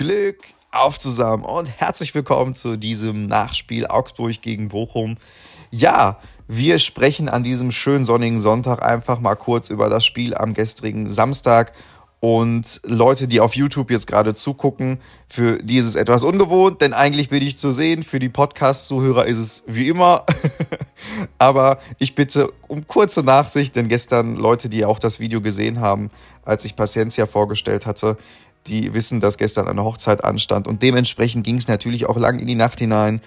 Glück auf zusammen und herzlich willkommen zu diesem Nachspiel Augsburg gegen Bochum. Ja, wir sprechen an diesem schönen sonnigen Sonntag einfach mal kurz über das Spiel am gestrigen Samstag. Und Leute, die auf YouTube jetzt gerade zugucken, für die ist es etwas ungewohnt, denn eigentlich bin ich zu sehen. Für die Podcast-Zuhörer ist es wie immer. Aber ich bitte um kurze Nachsicht, denn gestern Leute, die auch das Video gesehen haben, als ich Paciencia vorgestellt hatte, die wissen, dass gestern eine Hochzeit anstand und dementsprechend ging es natürlich auch lang in die Nacht hinein.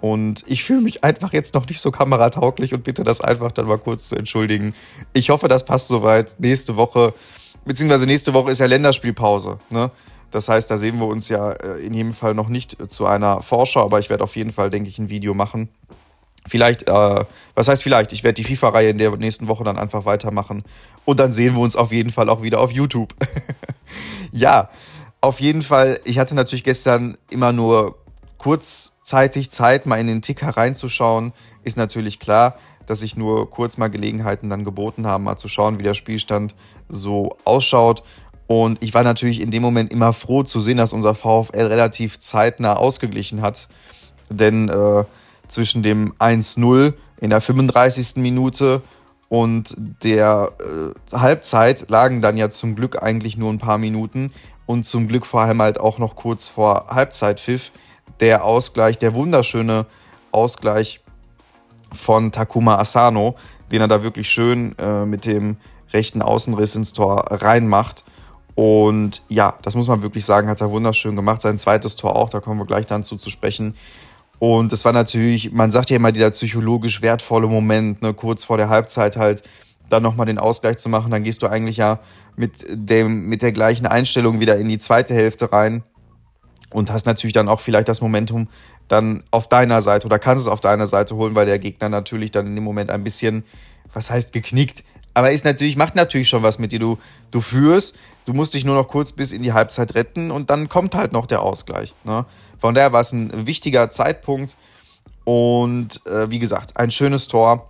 Und ich fühle mich einfach jetzt noch nicht so kameratauglich und bitte das einfach dann mal kurz zu entschuldigen. Ich hoffe, das passt soweit. Nächste Woche, beziehungsweise nächste Woche ist ja Länderspielpause. Ne? Das heißt, da sehen wir uns ja äh, in jedem Fall noch nicht zu einer Vorschau, aber ich werde auf jeden Fall, denke ich, ein Video machen. Vielleicht, äh, was heißt vielleicht? Ich werde die FIFA-Reihe in der nächsten Woche dann einfach weitermachen. Und dann sehen wir uns auf jeden Fall auch wieder auf YouTube. ja, auf jeden Fall. Ich hatte natürlich gestern immer nur kurzzeitig Zeit, mal in den Ticker reinzuschauen. Ist natürlich klar, dass sich nur kurz mal Gelegenheiten dann geboten haben, mal zu schauen, wie der Spielstand so ausschaut. Und ich war natürlich in dem Moment immer froh zu sehen, dass unser VfL relativ zeitnah ausgeglichen hat. Denn äh, zwischen dem 1-0 in der 35. Minute und der äh, Halbzeit lagen dann ja zum Glück eigentlich nur ein paar Minuten und zum Glück vor allem halt auch noch kurz vor Halbzeitpfiff der Ausgleich, der wunderschöne Ausgleich von Takuma Asano, den er da wirklich schön äh, mit dem rechten Außenriss ins Tor reinmacht. Und ja, das muss man wirklich sagen, hat er wunderschön gemacht. Sein zweites Tor auch, da kommen wir gleich dann zu, zu sprechen. Und es war natürlich, man sagt ja immer, dieser psychologisch wertvolle Moment, ne, kurz vor der Halbzeit halt dann nochmal den Ausgleich zu machen. Dann gehst du eigentlich ja mit, dem, mit der gleichen Einstellung wieder in die zweite Hälfte rein und hast natürlich dann auch vielleicht das Momentum dann auf deiner Seite oder kannst es auf deiner Seite holen, weil der Gegner natürlich dann in dem Moment ein bisschen, was heißt geknickt, aber ist natürlich, macht natürlich schon was mit dir. Du, du führst, du musst dich nur noch kurz bis in die Halbzeit retten und dann kommt halt noch der Ausgleich. Ne? Von daher war es ein wichtiger Zeitpunkt und äh, wie gesagt, ein schönes Tor.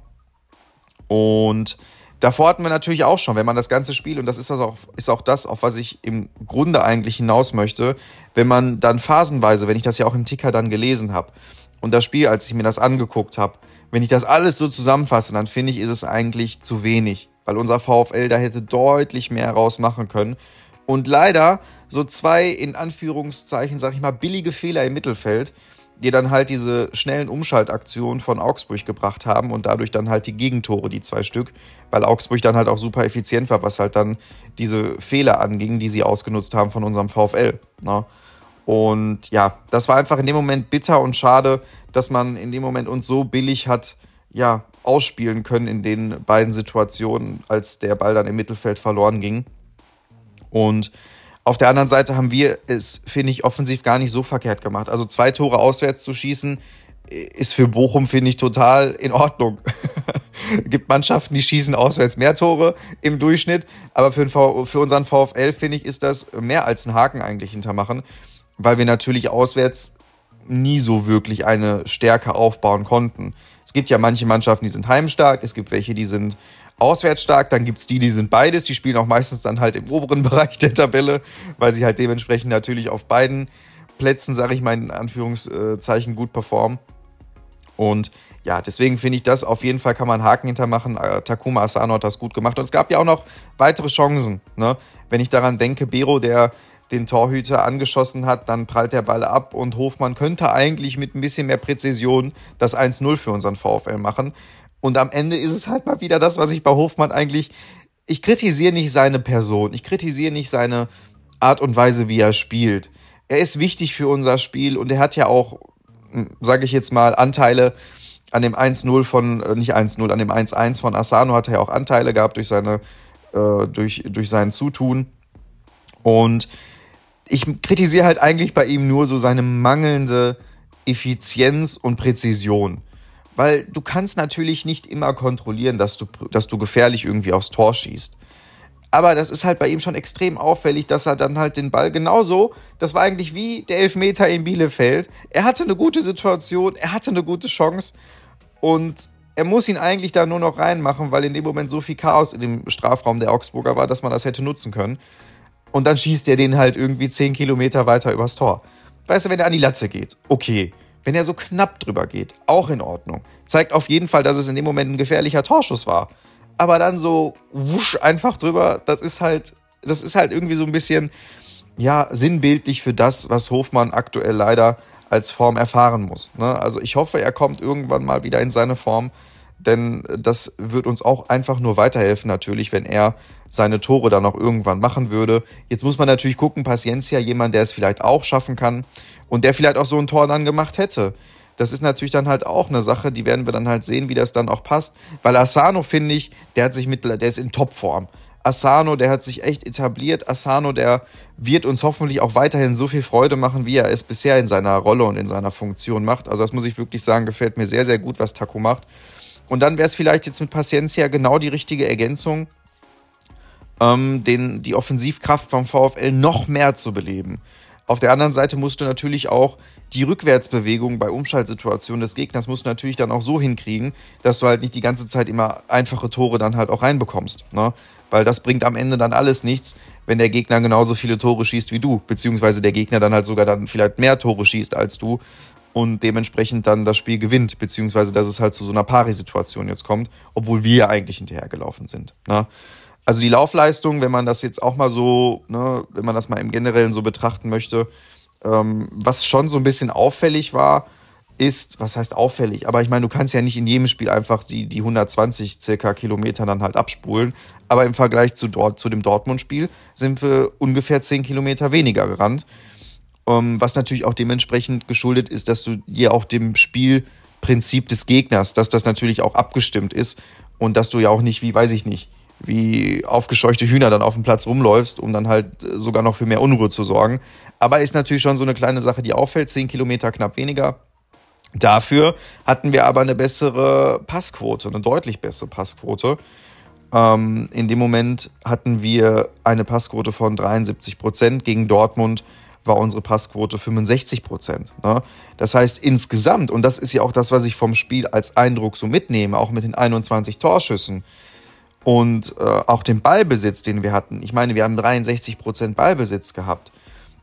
Und davor hatten wir natürlich auch schon, wenn man das ganze Spiel, und das ist, das auch, ist auch das, auf was ich im Grunde eigentlich hinaus möchte, wenn man dann phasenweise, wenn ich das ja auch im Ticker dann gelesen habe, und das Spiel, als ich mir das angeguckt habe, wenn ich das alles so zusammenfasse, dann finde ich, ist es eigentlich zu wenig, weil unser VfL da hätte deutlich mehr rausmachen können. Und leider so zwei, in Anführungszeichen, sag ich mal, billige Fehler im Mittelfeld, die dann halt diese schnellen Umschaltaktionen von Augsburg gebracht haben und dadurch dann halt die Gegentore, die zwei Stück, weil Augsburg dann halt auch super effizient war, was halt dann diese Fehler anging, die sie ausgenutzt haben von unserem VfL. Ne? Und ja, das war einfach in dem Moment bitter und schade, dass man in dem Moment uns so billig hat, ja, ausspielen können in den beiden Situationen, als der Ball dann im Mittelfeld verloren ging. Und auf der anderen Seite haben wir es, finde ich, offensiv gar nicht so verkehrt gemacht. Also zwei Tore auswärts zu schießen, ist für Bochum, finde ich, total in Ordnung. Gibt Mannschaften, die schießen auswärts mehr Tore im Durchschnitt, aber für, für unseren VfL, finde ich, ist das mehr als ein Haken eigentlich hintermachen, weil wir natürlich auswärts nie so wirklich eine Stärke aufbauen konnten. Es gibt ja manche Mannschaften, die sind heimstark, es gibt welche, die sind auswärts stark. Dann gibt's die, die sind beides. Die spielen auch meistens dann halt im oberen Bereich der Tabelle, weil sie halt dementsprechend natürlich auf beiden Plätzen, sage ich mal in Anführungszeichen, gut performen. Und ja, deswegen finde ich das auf jeden Fall kann man einen Haken hintermachen. Äh, Takuma Asano hat das gut gemacht. Und es gab ja auch noch weitere Chancen. Ne? Wenn ich daran denke, Bero, der den Torhüter angeschossen hat, dann prallt der Ball ab und Hofmann könnte eigentlich mit ein bisschen mehr Präzision das 1-0 für unseren VfL machen. Und am Ende ist es halt mal wieder das, was ich bei Hofmann eigentlich. Ich kritisiere nicht seine Person, ich kritisiere nicht seine Art und Weise, wie er spielt. Er ist wichtig für unser Spiel und er hat ja auch, hm, sage ich jetzt mal, Anteile an dem 1-0 von, äh, nicht 1-0, an dem 1-1 von Asano hat er ja auch Anteile gehabt durch seine, äh, durch, durch sein Zutun. Und ich kritisiere halt eigentlich bei ihm nur so seine mangelnde Effizienz und Präzision. Weil du kannst natürlich nicht immer kontrollieren, dass du, dass du gefährlich irgendwie aufs Tor schießt. Aber das ist halt bei ihm schon extrem auffällig, dass er dann halt den Ball genauso, das war eigentlich wie der Elfmeter in Bielefeld. Er hatte eine gute Situation, er hatte eine gute Chance und er muss ihn eigentlich da nur noch reinmachen, weil in dem Moment so viel Chaos in dem Strafraum der Augsburger war, dass man das hätte nutzen können. Und dann schießt er den halt irgendwie 10 Kilometer weiter übers Tor. Weißt du, wenn er an die Latte geht, okay. Wenn er so knapp drüber geht, auch in Ordnung. Zeigt auf jeden Fall, dass es in dem Moment ein gefährlicher Torschuss war. Aber dann so wusch einfach drüber, das ist halt, das ist halt irgendwie so ein bisschen, ja, sinnbildlich für das, was Hofmann aktuell leider als Form erfahren muss. Ne? Also ich hoffe, er kommt irgendwann mal wieder in seine Form, denn das wird uns auch einfach nur weiterhelfen natürlich, wenn er seine Tore dann auch irgendwann machen würde. Jetzt muss man natürlich gucken, Paciencia, jemand, der es vielleicht auch schaffen kann und der vielleicht auch so ein Tor dann gemacht hätte. Das ist natürlich dann halt auch eine Sache, die werden wir dann halt sehen, wie das dann auch passt. Weil Asano, finde ich, der hat sich mit, der ist in Topform. Asano, der hat sich echt etabliert. Asano, der wird uns hoffentlich auch weiterhin so viel Freude machen, wie er es bisher in seiner Rolle und in seiner Funktion macht. Also das muss ich wirklich sagen, gefällt mir sehr, sehr gut, was Taku macht. Und dann wäre es vielleicht jetzt mit Paciencia genau die richtige Ergänzung, ähm, den, die Offensivkraft vom VfL noch mehr zu beleben. Auf der anderen Seite musst du natürlich auch die Rückwärtsbewegung bei Umschaltsituationen des Gegners musst du natürlich dann auch so hinkriegen, dass du halt nicht die ganze Zeit immer einfache Tore dann halt auch reinbekommst. Ne? Weil das bringt am Ende dann alles nichts, wenn der Gegner genauso viele Tore schießt wie du, beziehungsweise der Gegner dann halt sogar dann vielleicht mehr Tore schießt als du und dementsprechend dann das Spiel gewinnt, beziehungsweise dass es halt zu so einer Pari-Situation jetzt kommt, obwohl wir eigentlich hinterhergelaufen sind. Ne? Also die Laufleistung, wenn man das jetzt auch mal so, ne, wenn man das mal im Generellen so betrachten möchte, ähm, was schon so ein bisschen auffällig war, ist, was heißt auffällig, aber ich meine, du kannst ja nicht in jedem Spiel einfach die, die 120 circa Kilometer dann halt abspulen, aber im Vergleich zu, dort, zu dem Dortmund-Spiel sind wir ungefähr 10 Kilometer weniger gerannt, ähm, was natürlich auch dementsprechend geschuldet ist, dass du dir auch dem Spielprinzip des Gegners, dass das natürlich auch abgestimmt ist und dass du ja auch nicht, wie weiß ich nicht, wie aufgescheuchte Hühner dann auf dem Platz rumläufst, um dann halt äh, sogar noch für mehr Unruhe zu sorgen. Aber ist natürlich schon so eine kleine Sache, die auffällt. Zehn Kilometer knapp weniger. Dafür hatten wir aber eine bessere Passquote, eine deutlich bessere Passquote. Ähm, in dem Moment hatten wir eine Passquote von 73 Prozent. Gegen Dortmund war unsere Passquote 65 Prozent. Ne? Das heißt insgesamt, und das ist ja auch das, was ich vom Spiel als Eindruck so mitnehme, auch mit den 21 Torschüssen, und äh, auch den Ballbesitz, den wir hatten, ich meine, wir haben 63% Ballbesitz gehabt,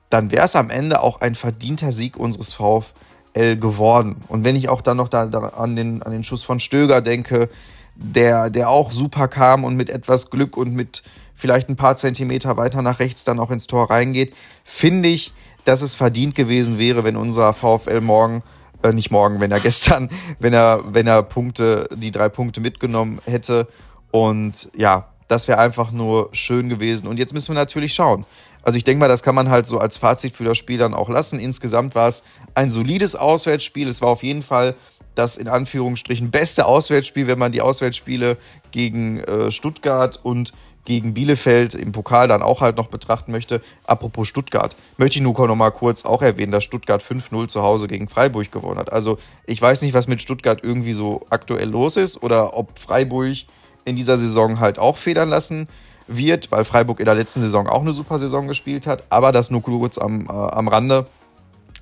dann wäre es am Ende auch ein verdienter Sieg unseres VfL geworden. Und wenn ich auch dann noch da, da an, den, an den Schuss von Stöger denke, der, der auch super kam und mit etwas Glück und mit vielleicht ein paar Zentimeter weiter nach rechts dann auch ins Tor reingeht, finde ich, dass es verdient gewesen wäre, wenn unser VfL morgen, äh, nicht morgen, wenn er gestern, wenn er, wenn er Punkte, die drei Punkte mitgenommen hätte und ja, das wäre einfach nur schön gewesen. Und jetzt müssen wir natürlich schauen. Also ich denke mal, das kann man halt so als Fazit für das Spiel dann auch lassen. Insgesamt war es ein solides Auswärtsspiel. Es war auf jeden Fall das in Anführungsstrichen beste Auswärtsspiel, wenn man die Auswärtsspiele gegen äh, Stuttgart und gegen Bielefeld im Pokal dann auch halt noch betrachten möchte. Apropos Stuttgart, möchte ich nur noch mal kurz auch erwähnen, dass Stuttgart 5-0 zu Hause gegen Freiburg gewonnen hat. Also ich weiß nicht, was mit Stuttgart irgendwie so aktuell los ist oder ob Freiburg in dieser Saison halt auch federn lassen wird, weil Freiburg in der letzten Saison auch eine super Saison gespielt hat. Aber das nur kurz am, äh, am Rande.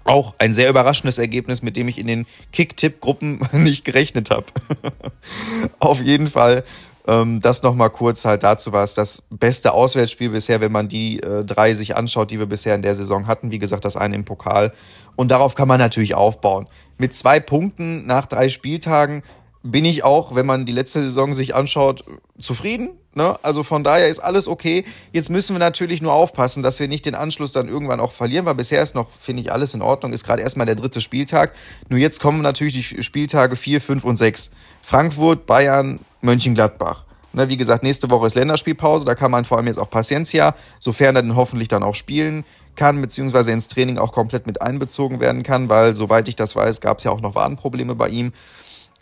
Auch ein sehr überraschendes Ergebnis, mit dem ich in den Kick-Tipp-Gruppen nicht gerechnet habe. Auf jeden Fall, ähm, das nochmal kurz halt dazu war es das beste Auswärtsspiel bisher, wenn man die äh, drei sich anschaut, die wir bisher in der Saison hatten. Wie gesagt, das eine im Pokal. Und darauf kann man natürlich aufbauen. Mit zwei Punkten nach drei Spieltagen bin ich auch, wenn man die letzte Saison sich anschaut, zufrieden. Ne? Also von daher ist alles okay. Jetzt müssen wir natürlich nur aufpassen, dass wir nicht den Anschluss dann irgendwann auch verlieren, weil bisher ist noch, finde ich, alles in Ordnung. Ist gerade erstmal der dritte Spieltag. Nur jetzt kommen natürlich die Spieltage 4, 5 und 6. Frankfurt, Bayern, Mönchengladbach. Ne, wie gesagt, nächste Woche ist Länderspielpause. Da kann man vor allem jetzt auch Paciencia, sofern er dann hoffentlich dann auch spielen kann, beziehungsweise ins Training auch komplett mit einbezogen werden kann, weil, soweit ich das weiß, gab es ja auch noch Wadenprobleme bei ihm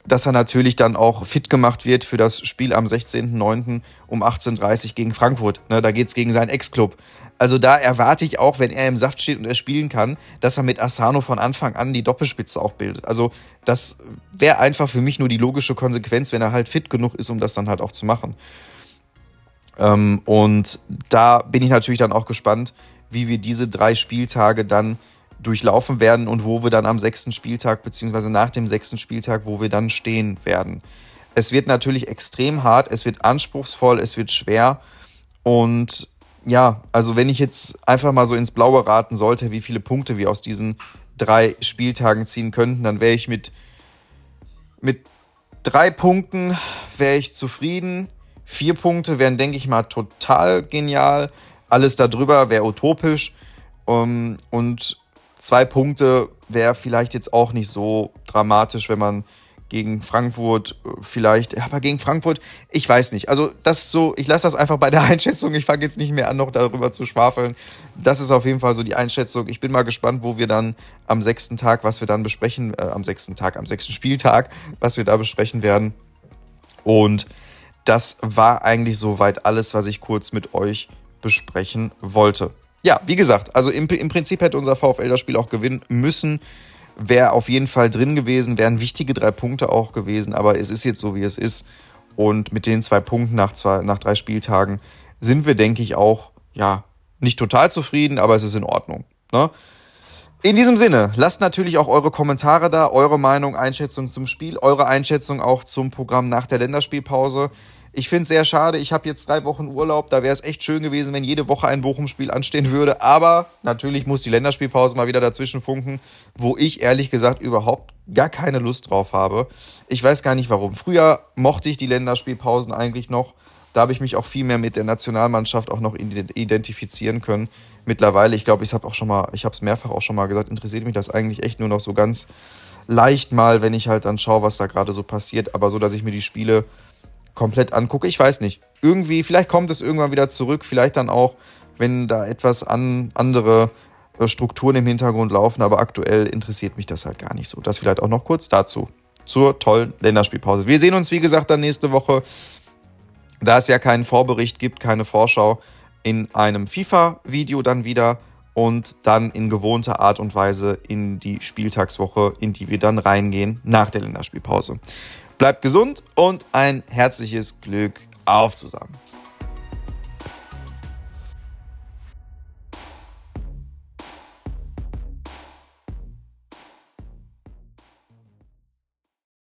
dass er natürlich dann auch fit gemacht wird für das Spiel am 16.09. um 18.30 Uhr gegen Frankfurt. Ne, da geht's gegen seinen Ex-Club. Also da erwarte ich auch, wenn er im Saft steht und er spielen kann, dass er mit Asano von Anfang an die Doppelspitze auch bildet. Also das wäre einfach für mich nur die logische Konsequenz, wenn er halt fit genug ist, um das dann halt auch zu machen. Ähm, und da bin ich natürlich dann auch gespannt, wie wir diese drei Spieltage dann durchlaufen werden und wo wir dann am sechsten Spieltag, beziehungsweise nach dem sechsten Spieltag, wo wir dann stehen werden. Es wird natürlich extrem hart, es wird anspruchsvoll, es wird schwer und ja, also wenn ich jetzt einfach mal so ins Blaue raten sollte, wie viele Punkte wir aus diesen drei Spieltagen ziehen könnten, dann wäre ich mit, mit drei Punkten wäre ich zufrieden. Vier Punkte wären, denke ich mal, total genial. Alles darüber wäre utopisch. Um, und zwei Punkte wäre vielleicht jetzt auch nicht so dramatisch, wenn man gegen Frankfurt äh, vielleicht, aber gegen Frankfurt, ich weiß nicht. Also das so, ich lasse das einfach bei der Einschätzung. Ich fange jetzt nicht mehr an, noch darüber zu schwafeln. Das ist auf jeden Fall so die Einschätzung. Ich bin mal gespannt, wo wir dann am sechsten Tag, was wir dann besprechen, äh, am sechsten Tag, am sechsten Spieltag, was wir da besprechen werden. Und das war eigentlich soweit alles, was ich kurz mit euch besprechen wollte. Ja, wie gesagt, also im, im Prinzip hätte unser VfL das Spiel auch gewinnen müssen wäre auf jeden Fall drin gewesen, wären wichtige drei Punkte auch gewesen, aber es ist jetzt so, wie es ist. Und mit den zwei Punkten nach, zwei, nach drei Spieltagen sind wir, denke ich, auch, ja, nicht total zufrieden, aber es ist in Ordnung. Ne? In diesem Sinne, lasst natürlich auch eure Kommentare da, eure Meinung, Einschätzung zum Spiel, eure Einschätzung auch zum Programm nach der Länderspielpause. Ich finde es sehr schade. Ich habe jetzt drei Wochen Urlaub. Da wäre es echt schön gewesen, wenn jede Woche ein Bochum-Spiel anstehen würde. Aber natürlich muss die Länderspielpause mal wieder dazwischen funken, wo ich ehrlich gesagt überhaupt gar keine Lust drauf habe. Ich weiß gar nicht warum. Früher mochte ich die Länderspielpausen eigentlich noch. Da habe ich mich auch viel mehr mit der Nationalmannschaft auch noch identifizieren können. Mittlerweile, ich glaube, ich habe auch schon mal, ich habe es mehrfach auch schon mal gesagt, interessiert mich das eigentlich echt nur noch so ganz leicht mal, wenn ich halt dann schaue, was da gerade so passiert. Aber so, dass ich mir die Spiele komplett angucke. Ich weiß nicht. Irgendwie, vielleicht kommt es irgendwann wieder zurück, vielleicht dann auch, wenn da etwas an andere äh, Strukturen im Hintergrund laufen, aber aktuell interessiert mich das halt gar nicht so. Das vielleicht auch noch kurz dazu. Zur tollen Länderspielpause. Wir sehen uns, wie gesagt, dann nächste Woche, da es ja keinen Vorbericht gibt, keine Vorschau, in einem FIFA-Video dann wieder und dann in gewohnter Art und Weise in die Spieltagswoche, in die wir dann reingehen nach der Länderspielpause. Bleibt gesund und ein herzliches Glück auf zusammen.